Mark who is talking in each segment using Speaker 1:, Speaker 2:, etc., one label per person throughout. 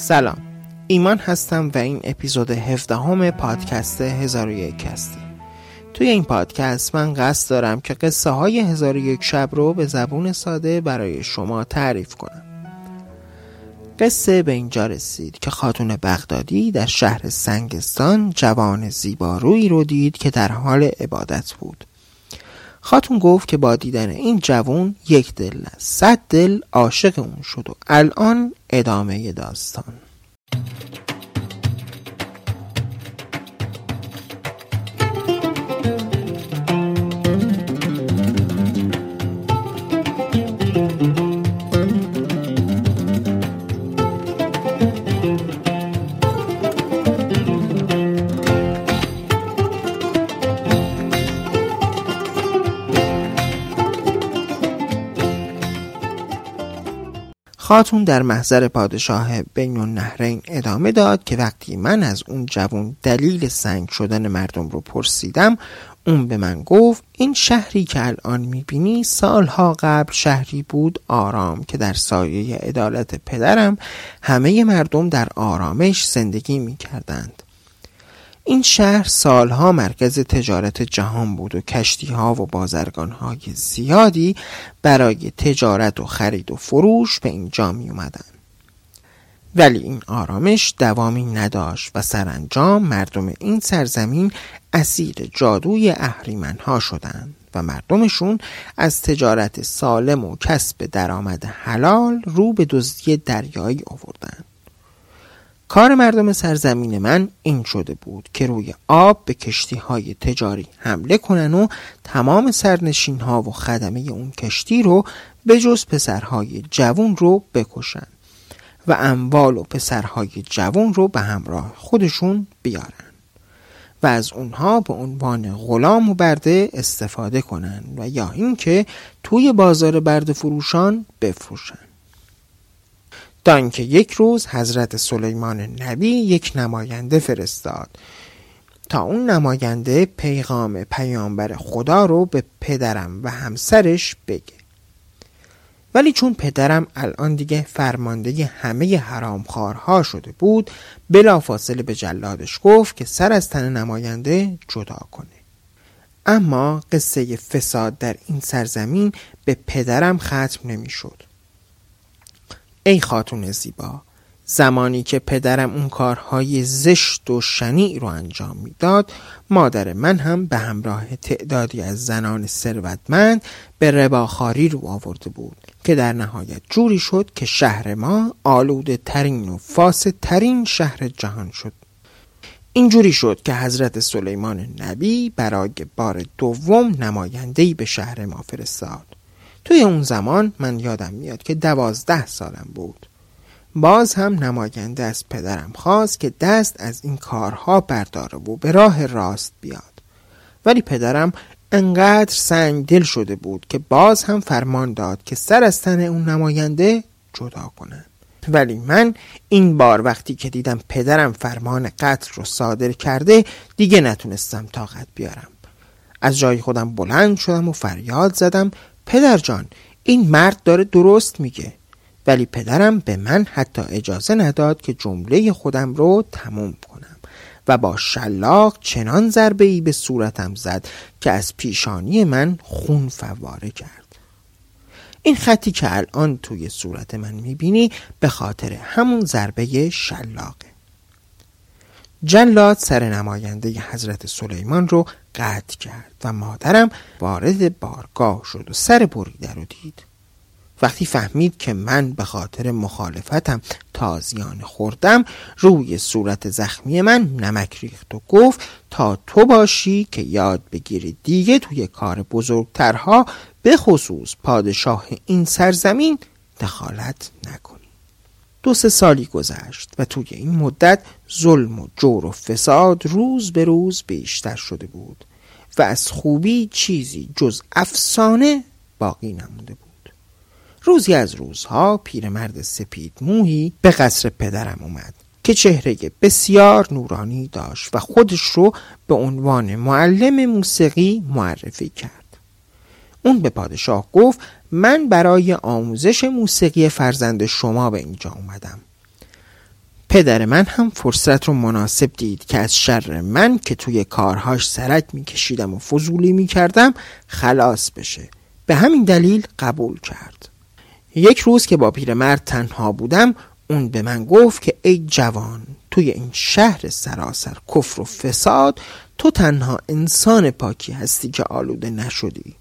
Speaker 1: سلام. ایمان هستم و این اپیزود 17 همه پادکست هزار و یک هستی توی این پادکست من قصد دارم که قصه های هزار و یک شب رو به زبون ساده برای شما تعریف کنم. قصه به اینجا رسید که خاتون بغدادی در شهر سنگستان جوان زیبارویی رو دید که در حال عبادت بود. خاتون گفت که با دیدن این جوان یک دل صد دل عاشق اون شد و الان ادامه داستان. خاتون در محضر پادشاه بین النهرین ادامه داد که وقتی من از اون جوان دلیل سنگ شدن مردم رو پرسیدم اون به من گفت این شهری که الان می‌بینی سالها قبل شهری بود آرام که در سایه عدالت پدرم همه مردم در آرامش زندگی می‌کردند. این شهر سالها مرکز تجارت جهان بود و کشتی ها و بازرگان های زیادی برای تجارت و خرید و فروش به اینجا می اومدن. ولی این آرامش دوامی نداشت و سرانجام مردم این سرزمین اسیر جادوی اهریمن ها شدند و مردمشون از تجارت سالم و کسب درآمد حلال رو به دزدی دریایی آوردند. کار مردم سرزمین من این شده بود که روی آب به کشتی های تجاری حمله کنن و تمام سرنشین ها و خدمه اون کشتی رو به جز پسرهای جوون رو بکشن و اموال و پسرهای جوون رو به همراه خودشون بیارن و از اونها به عنوان غلام و برده استفاده کنن و یا اینکه توی بازار برده فروشان بفروشن. تا اینکه یک روز حضرت سلیمان نبی یک نماینده فرستاد. تا اون نماینده پیغام پیامبر خدا رو به پدرم و همسرش بگه. ولی چون پدرم الان دیگه فرمانده همه حرامخوارها شده بود بلافاصله به جلادش گفت که سر از تن نماینده جدا کنه. اما قصه فساد در این سرزمین به پدرم ختم نمی‌شد. ای خاتون زیبا زمانی که پدرم اون کارهای زشت و شنیع رو انجام می‌داد مادر من هم به همراه تعدادی از زنان ثروتمند به رباخاری رو آورده بود که در نهایت جوری شد که شهر ما آلوده ترین و فاسد ترین شهر جهان شد. اینجوری شد که حضرت سلیمان نبی برای بار دوم نمایندهی به شهر ما فرستاد. توی اون زمان من یادم میاد که دوازده سالم بود. باز هم نماینده از پدرم خواست که دست از این کارها برداره و به راه راست بیاد. ولی پدرم انقدر سنگ دل شده بود که باز هم فرمان داد که سر از تن اون نماینده جدا کنه ولی من این بار وقتی که دیدم پدرم فرمان قتل رو صادر کرده دیگه نتونستم طاقت بیارم. از جای خودم بلند شدم و فریاد زدم پدر جان این مرد داره درست میگه. ولی پدرم به من حتی اجازه نداد که جمله خودم رو تموم کنم و با شلاق چنان ضربه ای به صورتم زد که از پیشانی من خون فواره کرد. این خطی که الان توی صورت من می‌بینی به خاطر همون ضربه شلاقه. جلاد سر نماینده حضرت سلیمان رو قطع کرد و مادرم وارد بارگاه شد و سر بریده رو دید. وقتی فهمید که من به خاطر مخالفتم تازیان خوردم روی صورت زخمی من نمک ریخت و گفت تا تو باشی که یاد بگیری دیگه توی کار بزرگترها به خصوص پادشاه این سرزمین دخالت نکنی دو سه سالی گذشت و توی این مدت ظلم و جور و فساد روز به روز بیشتر شده بود و از خوبی چیزی جز افسانه باقی نمونده بود. روزی از روزها پیرمرد سپید موهی به قصر پدرم اومد که چهره بسیار نورانی داشت و خودش رو به عنوان معلم موسیقی معرفی کرد. اون به پادشاه گفت من برای آموزش موسیقی فرزند شما به اینجا اومدم. پدر من هم فرصت رو مناسب دید که از شر من که توی کارهاش سرک میکشیدم و فضولی می‌کردم خلاص بشه. به همین دلیل قبول کرد. یک روز که با پیرمرد تنها بودم اون به من گفت که ای جوان توی این شهر سراسر کفر و فساد تو تنها انسان پاکی هستی که آلوده نشدی.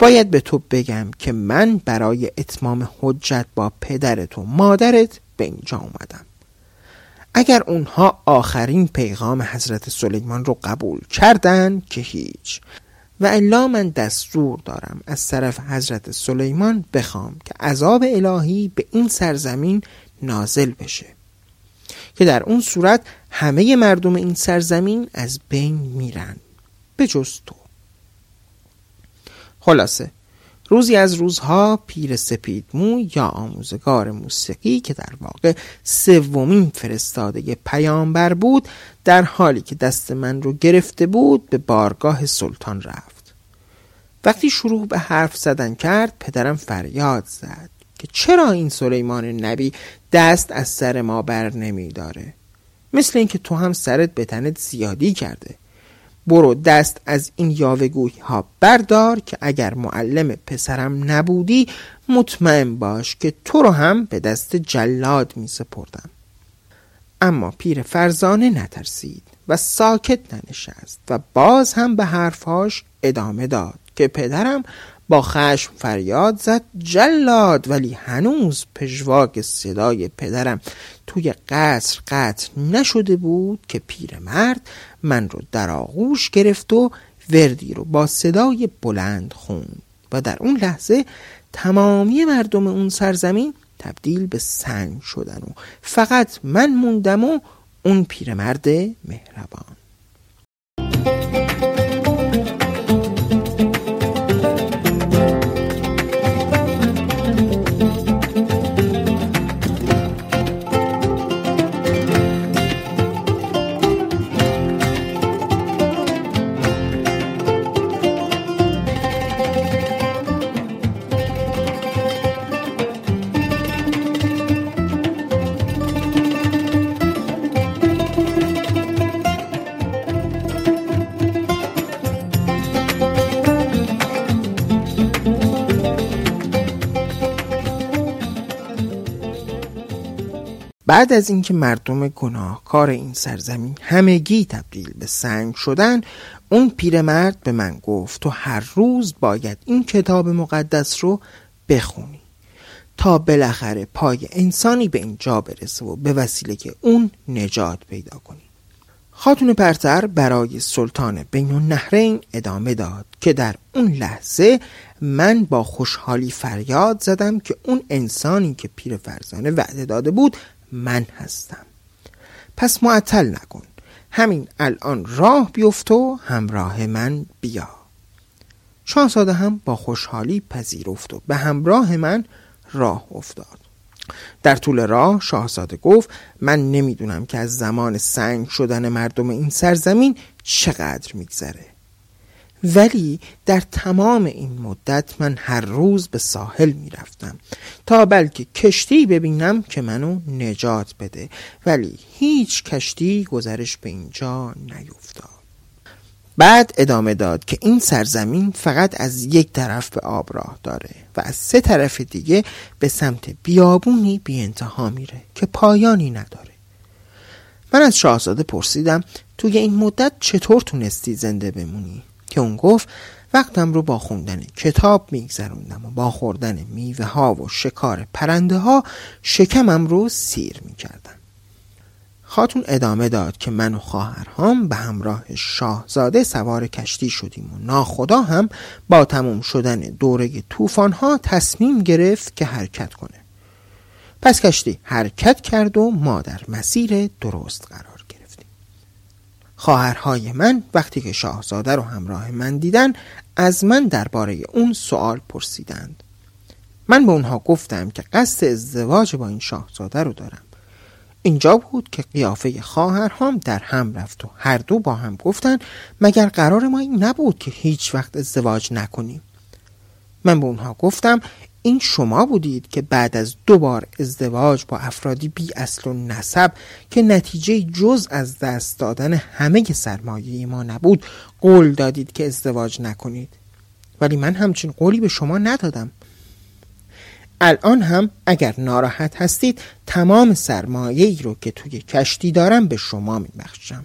Speaker 1: باید به تو بگم که من برای اتمام حجت با پدرت و مادرت به اینجا اومدم. اگر اونها آخرین پیغام حضرت سلیمان رو قبول کردن که هیچ. و الا من دستور دارم از طرف حضرت سلیمان بخوام که عذاب الهی به این سرزمین نازل بشه. که در اون صورت همه مردم این سرزمین از بین میرن. به جز تو. خلاصه. روزی از روزها پیر سپید مو یا آموزگار موسیقی که در واقع سومین فرستاده پیامبر بود در حالی که دست من رو گرفته بود به بارگاه سلطان رفت. وقتی شروع به حرف زدن کرد پدرم فریاد زد که چرا این سلیمان نبی دست از سر ما بر نمی داره مثل اینکه تو هم سرت به تنت زیادی کرده. برو دست از این یاوگوی ها بردار که اگر معلم پسرم نبودی مطمئن باش که تو رو هم به دست جلاد می سپردم اما پیر فرزانه نترسید و ساکت ننشست و باز هم به حرفهاش ادامه داد که پدرم با خشم فریاد زد. جلاد ولی هنوز پژواک صدای پدرم توی قصر قطع نشده بود که پیرمرد من رو در آغوش گرفت و وردی رو با صدای بلند خوند و در اون لحظه تمامی مردم اون سرزمین تبدیل به سنگ شدن و فقط من موندم و اون پیرمرد مهربان. بعد از اینکه مردم گناهکار این سرزمین همگی تبدیل به سنگ شدن اون پیرمرد به من گفت تو هر روز باید این کتاب مقدس رو بخونی تا بالاخره پای انسانی به اینجا برسه و به وسیله که اون نجات پیدا کنی. خاتون پرتر برای سلطان بین النهرین ادامه داد که در اون لحظه من با خوشحالی فریاد زدم که اون انسانی که پیر فرزانه وعده داده بود من هستم. پس معطل نکن. همین الان راه بیفت و همراه من بیا. شاهزاده هم با خوشحالی پذیرفت و به همراه من راه افتاد. در طول راه شاهزاده گفت من نمی‌دونم که از زمان سنگ شدن مردم این سرزمین چقدر میگذره. ولی در تمام این مدت من هر روز به ساحل می‌رفتم تا بلکه کشتی ببینم که منو نجات بده. ولی هیچ کشتی گذرش به اینجا نیفتاد. بعد ادامه داد که این سرزمین فقط از یک طرف به آب راه داره و از سه طرف دیگه به سمت بیابونی بی انتها میره که پایانی نداره. من از شاهزاده پرسیدم توی این مدت چطور تونستی زنده بمونی؟ که اون گفت وقتم رو با خوندن کتاب میگذروندم و با خوردن میوه ها و شکار پرنده ها شکمم رو سیر می‌کردم. خاتون ادامه داد که من و خواهرهام به همراه شاهزاده سوار کشتی شدیم و ناخدا هم با تموم شدن دوره طوفان ها تصمیم گرفت که حرکت کنه. پس کشتی حرکت کرد و ما در مسیر درست قرار خواهرهای من وقتی که شاهزاده رو همراه من دیدن از من درباره اون سوال پرسیدند. من به اونها گفتم که قصد ازدواج با این شاهزاده رو دارم. اینجا بود که قیافه خواهرهام در هم رفت و هر دو با هم گفتن مگر قرار ما این نبود که هیچ وقت ازدواج نکنیم. من به اونها گفتم این شما بودید که بعد از دو بار ازدواج با افرادی بی اصل و نسب که نتیجه جز از دست دادن همه سرمایه ما نبود قول دادید که ازدواج نکنید. ولی من همچین قولی به شما ندادم. الان هم اگر ناراحت هستید تمام سرمایه ای رو که توی کشتی دارم به شما میبخشم.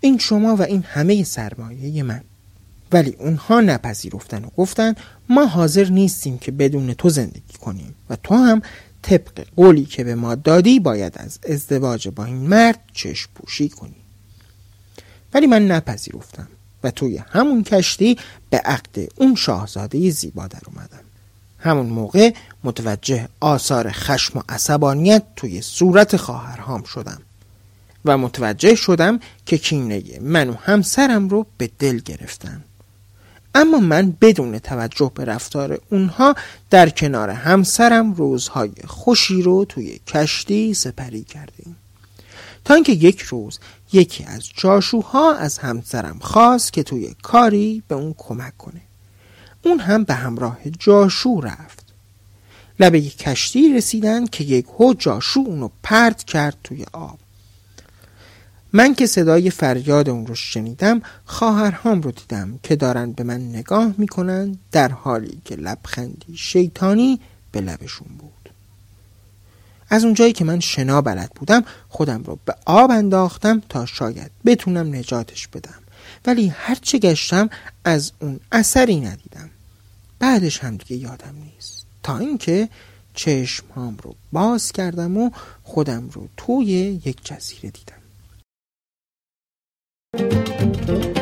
Speaker 1: این شما و این همه سرمایه من. ولی اونها نپذیرفتن و گفتن ما حاضر نیستیم که بدون تو زندگی کنیم و تو هم طبق قولی که به ما دادی باید از ازدواج با این مرد چشم پوشی کنی. ولی من نپذیرفتم و توی همون کشتی به عقد اون شاهزاده زیبا در اومدم. همون موقع متوجه آثار خشم و عصبانیت توی صورت خواهرهام شدم و متوجه شدم که کینه من و همسرم رو به دل گرفتن. اما من بدون توجه به رفتار اونها در کنار همسرم روزهای خوشی رو توی کشتی سپری کردیم. تا اینکه یک روز یکی از جاشوها از همسرم خواست که توی کاری به اون کمک کنه. اون هم به همراه جاشو رفت. لبه کشتی رسیدن که یک هو جاشو اونو پرت کرد توی آب. من که صدای فریاد اون رو شنیدم خواهرهام رو دیدم که دارن به من نگاه می‌کنن در حالی که لبخندی شیطانی به لبشون بود. از اونجایی که من شنا بلد بودم خودم رو به آب انداختم تا شاید بتونم نجاتش بدم. ولی هرچه گشتم از اون اثری ندیدم. بعدش هم دیگه یادم نیست. تا اینکه چشمهام رو باز کردم و خودم رو توی یک جزیره دیدم. Música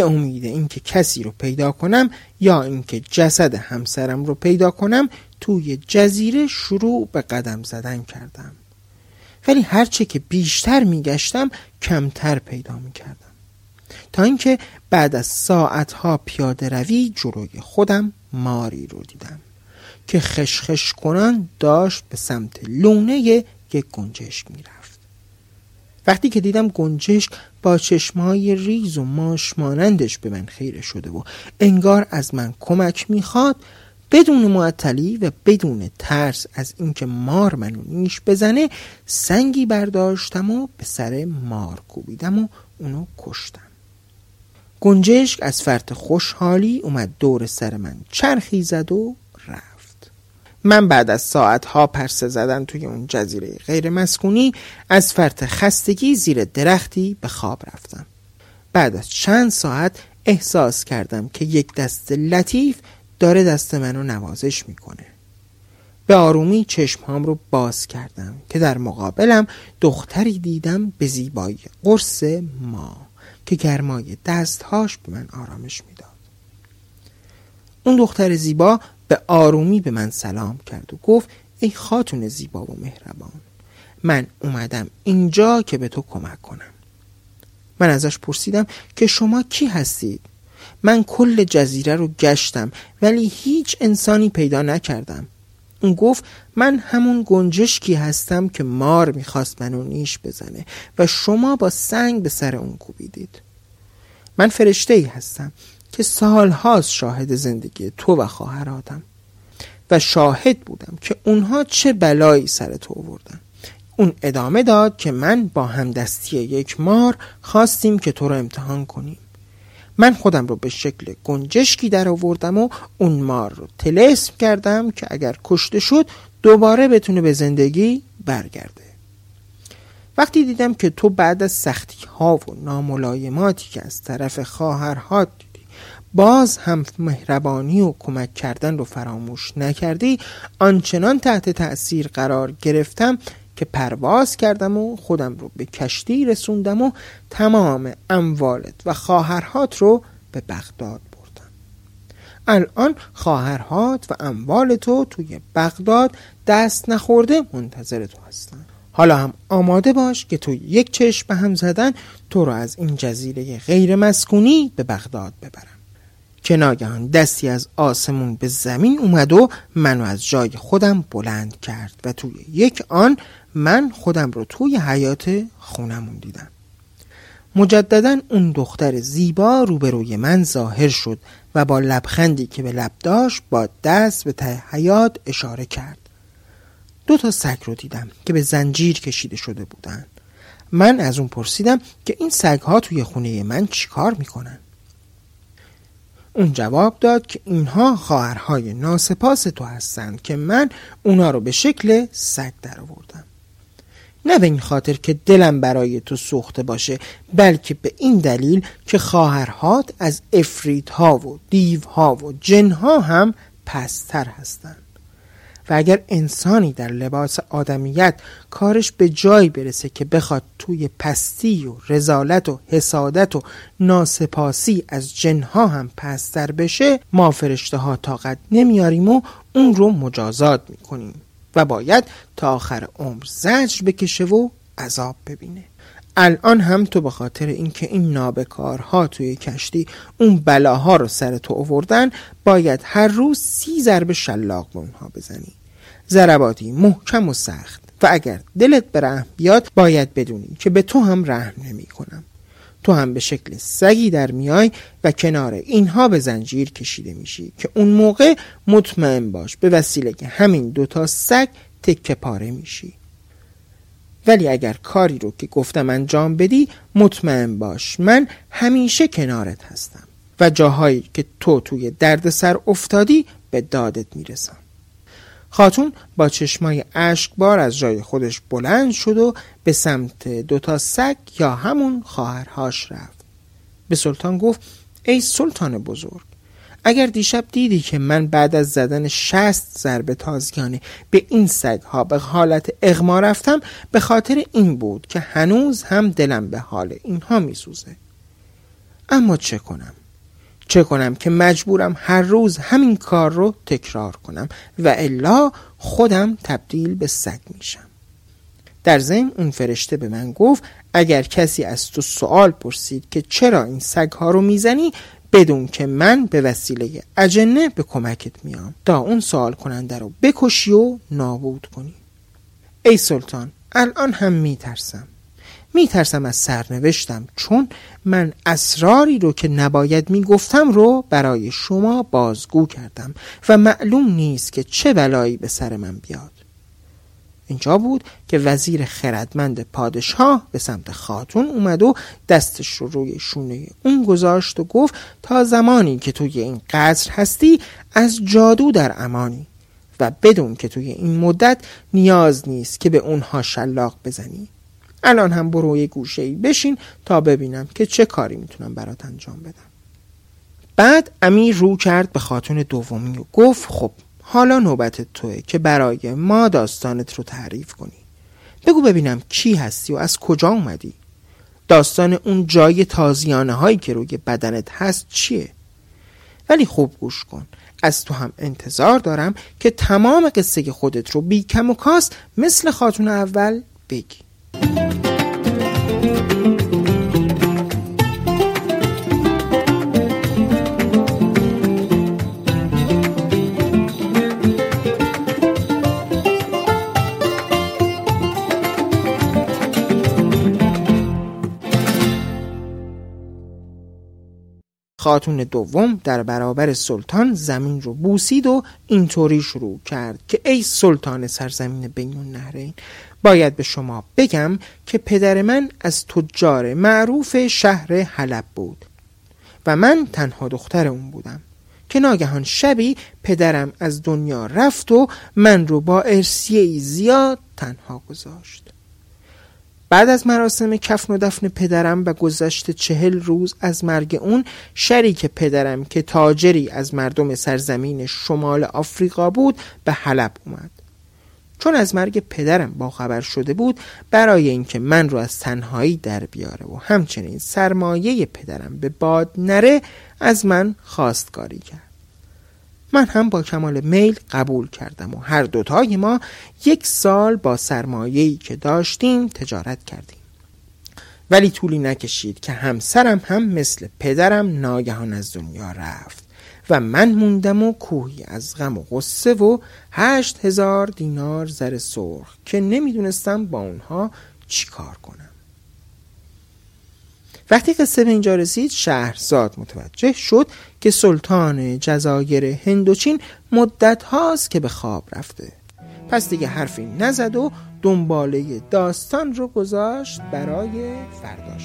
Speaker 1: به امید اینکه کسی رو پیدا کنم یا اینکه جسد همسرم رو پیدا کنم توی جزیره شروع به قدم زدن کردم. ولی هرچه که بیشتر میگشتم کمتر پیدا می‌کردم. تا اینکه بعد از ساعتها پیاده روی جلوی خودم ماری رو دیدم که خشخش کنان داشت به سمت لونه یک گنجشک می‌رفت. وقتی که دیدم گنجشک با چشمهای ریز و ماش مانندش به من خیره شده و انگار از من کمک می‌خواد بدون معطلی و بدون ترس از اینکه مار منو نیش بزنه سنگی برداشتم و به سر مار کوبیدم و اونو کشتم. گنجشک از فرط خوشحالی اومد دور سر من چرخی زد و من بعد از ساعتها پرسه زدن توی اون جزیره غیر مسکونی از فرط خستگی زیر درختی به خواب رفتم. بعد از چند ساعت احساس کردم که یک دست لطیف داره دست منو نوازش می‌کنه. به آرومی چشمهام رو باز کردم که در مقابلم دختری دیدم به زیبایی قرص ما که گرمای دستهاش به من آرامش می‌داد. اون دختر زیبا به آرومی به من سلام کرد و گفت ای خاتون زیبا و مهربان من اومدم اینجا که به تو کمک کنم. من ازش پرسیدم که شما کی هستید؟ من کل جزیره رو گشتم ولی هیچ انسانی پیدا نکردم. اون گفت من همون گنجشکی هستم که مار می‌خواست منو نیش بزنه و شما با سنگ به سر اون کوبیدید. من فرشته ای هستم. که سالهاست شاهد زندگی تو و خواهراتم و شاهد بودم که اونها چه بلایی سر تو آوردن. اون ادامه داد که من با همدستی یک مار خواستیم که تو رو امتحان کنیم. من خودم رو به شکل گنجشکی در آوردم و اون مار رو تلسم کردم که اگر کشته شد دوباره بتونه به زندگی برگرده. وقتی دیدم که تو بعد از سختی ها و ناملایماتی که از طرف خواهرهات باز هم مهربانی و کمک کردن رو فراموش نکردی آنچنان تحت تأثیر قرار گرفتم که پرواز کردم و خودم رو به کشتی رسوندم و تمام اموالت و خواهرهات رو به بغداد بردم. الان خواهرهات و اموال تو توی بغداد دست نخورده منتظر تو هستن. حالا هم آماده باش که تو یک چشم به هم زدن تو رو از این جزیره غیر مسکونی به بغداد ببرم. که ناگهان دستی از آسمون به زمین اومد و منو از جای خودم بلند کرد و توی یک آن من خودم رو توی حیات خونمون دیدم. مجددا اون دختر زیبا روبروی من ظاهر شد و با لبخندی که به لب داشت با دست به ته حیات اشاره کرد. دو تا سگ رو دیدم که به زنجیر کشیده شده بودن. من از اون پرسیدم که این سگ ها توی خونه من چیکار می‌کنن؟ اون جواب داد که اینها خواهرهای ناسپاس تو هستند که من اونا رو به شکل سگ در آوردم نه به این خاطر که دلم برای تو سوخته باشه بلکه به این دلیل که خواهرهات از افریدها و دیوها و جنها هم پستر هستند. و اگر انسانی در لباس آدمیت کارش به جایی برسه که بخواد توی پستی و رزالت و حسادت و ناسپاسی از جنها هم پستر بشه ما فرشته ها طاقت نمیاریم و اون رو مجازات می‌کنیم و باید تا آخر عمر زجر بکشه و عذاب ببینه. الان هم تو به خاطر اینکه این نابکارها توی کشتی اون بلاها رو سر تو آوردن باید هر روز سی ضرب شلاق به اونها بزنی. ضرباتی محکم و سخت. و اگر دلت به رحم بیاد باید بدونی که به تو هم رحم نمی کنم تو هم به شکل سگی در میای و کنار اینها به زنجیر کشیده میشی که اون موقع مطمئن باش به وسیله که همین دوتا سگ تکه پاره میشی. ولی اگر کاری رو که گفتم انجام بدی مطمئن باش من همیشه کنارت هستم. و جاهایی که تو توی دردسر افتادی به دادت می‌رسم. خاتون با چشمای اشکبار از جای خودش بلند شد و به سمت دوتا سگ یا همون خواهرهاش رفت. به سلطان گفت ای سلطان بزرگ اگر دیشب دیدی که من بعد از زدن شست ضربه تازگانه به این سگ ها به حالت اغما رفتم به خاطر این بود که هنوز هم دلم به حال اینها میسوزه. اما چه کنم؟ چه کنم که مجبورم هر روز همین کار رو تکرار کنم و الا خودم تبدیل به سگ میشم. در ضمن اون فرشته به من گفت اگر کسی از تو سوال پرسید که چرا این سگ ها رو می‌زنی بدون که من به وسیله اجنه به کمکت میام تا اون سوال کننده رو بکشی و نابود کنی. ای سلطان الان هم میترسم. میترسم از سرنوشتم چون من اسراری رو که نباید می‌گفتم رو برای شما بازگو کردم و معلوم نیست که چه بلایی به سر من بیاد. اینجا بود که وزیر خردمند پادشاه به سمت خاتون اومد و دستش رو روی شونه اون گذاشت و گفت تا زمانی که توی این قصر هستی از جادو در امانی و بدون که توی این مدت نیاز نیست که به اونها شلاق بزنی. الان هم برو یه گوشه ای بشین تا ببینم که چه کاری می‌تونم برات انجام بدم. بعد امیر رو کرد به خاتون دومی و گفت خب حالا نوبت توه که برای ما داستانت رو تعریف کنی. بگو ببینم کی هستی و از کجا اومدی. داستان اون جای تازیانه هایی که روی بدنت هست چیه؟ ولی خوب گوش کن. از تو هم انتظار دارم که تمام قصه خودت رو بی کم و کاس مثل خاتون اول بگی. Música خاتون دوم در برابر سلطان زمین رو بوسید و اینطوری شروع کرد که ای سلطان سرزمین بین النهرین باید به شما بگم که پدر من از تجار معروف شهر حلب بود و من تنها دختر اون بودم که ناگهان شبی پدرم از دنیا رفت و من رو با ارسیه زیاد تنها گذاشت. بعد از مراسم کفن و دفن پدرم و گذشت چهل روز از مرگ اون شریک پدرم که تاجری از مردم سرزمین شمال آفریقا بود به حلب اومد. چون از مرگ پدرم با خبر شده بود برای اینکه من رو از تنهایی در بیاره و همچنین سرمایه پدرم به باد نره از من خواستگاری کرد. من هم با کمال میل قبول کردم و هر دوتای ما یک سال با سرمایه‌ای که داشتیم تجارت کردیم. ولی طولی نکشید که همسرم هم مثل پدرم ناگهان از دنیا رفت و من موندم و کوهی از غم و غصه و هشت هزار دینار زر سرخ که نمی‌دونستم با اونها چیکار کنم. وقتی قصه به اینجا رسید شهرزاد متوجه شد که سلطان جزایر هندوچین مدت هاست که به خواب رفته. پس دیگه حرفی نزد و دنباله داستان رو گذاشت برای فردا